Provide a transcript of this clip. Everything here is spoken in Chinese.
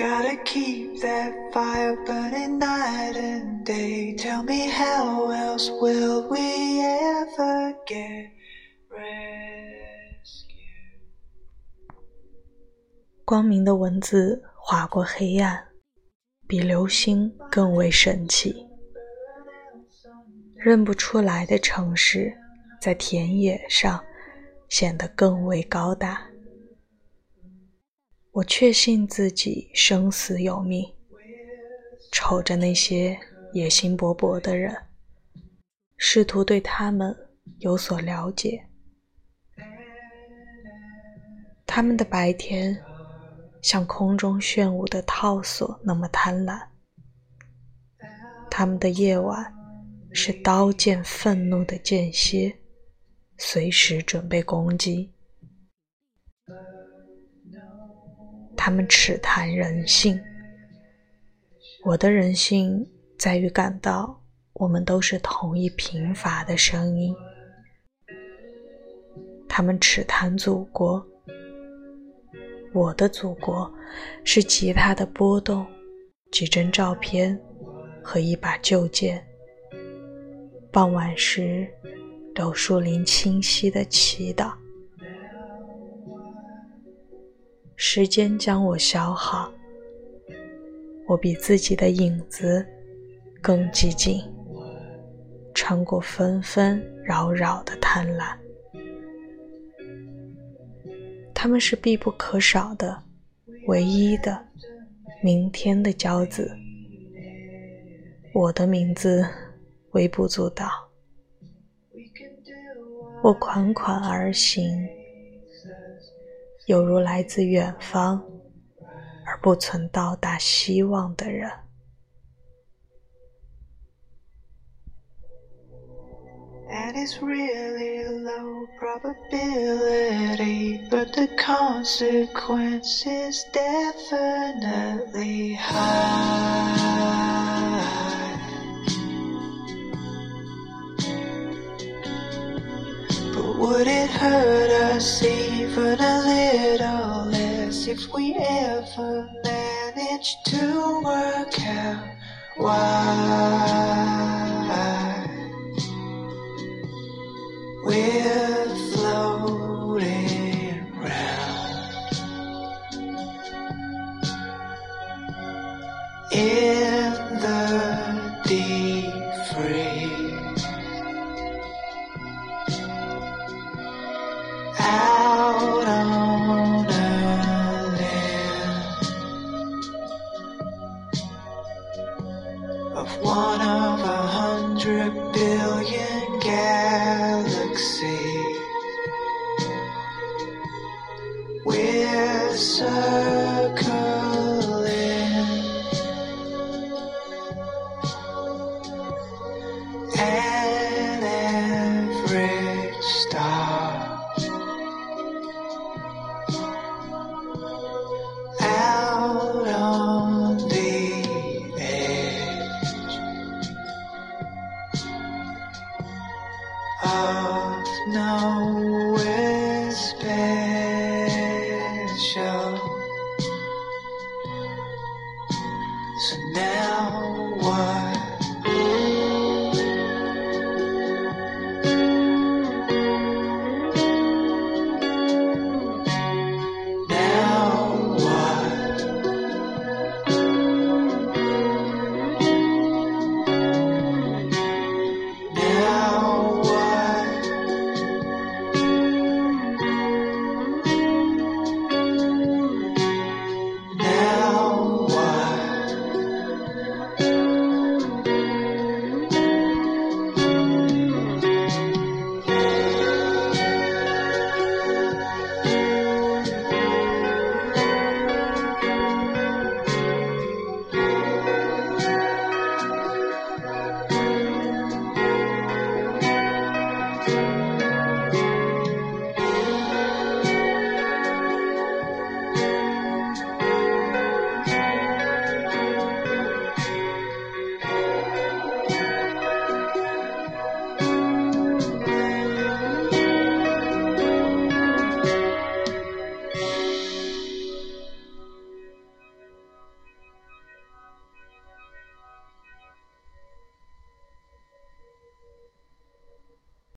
Gotta keep that fire burning night and day. Tell me how else will we ever get rescued? 光明的文字划过黑暗，比流星更为神奇。认不出来的城市，在田野上显得更为高大。我确信自己生死有命，瞅着那些野心勃勃的人，试图对他们有所了解。他们的白天像空中炫舞的套索那么贪婪，他们的夜晚是刀剑愤怒的间歇，随时准备攻击。他们耻谈人性，我的人性在于感到我们都是同一贫乏的声音。他们耻谈祖国，我的祖国是吉他的波动、几帧照片和一把旧剑。傍晚时，柳树林清晰的祈祷。时间将我消耗，我比自己的影子更激进，穿过纷纷扰扰的贪婪。他们是必不可少的、唯一的、明天的骄子。我的名字微不足道，我款款而行。犹如来自远方而不存到达希望的人。And it's really low probability, but the consequence is definitely high. Would it hurt us even a little less if we ever managed to work out why we're floating round in of one of a hundred billion galaxies. We're circling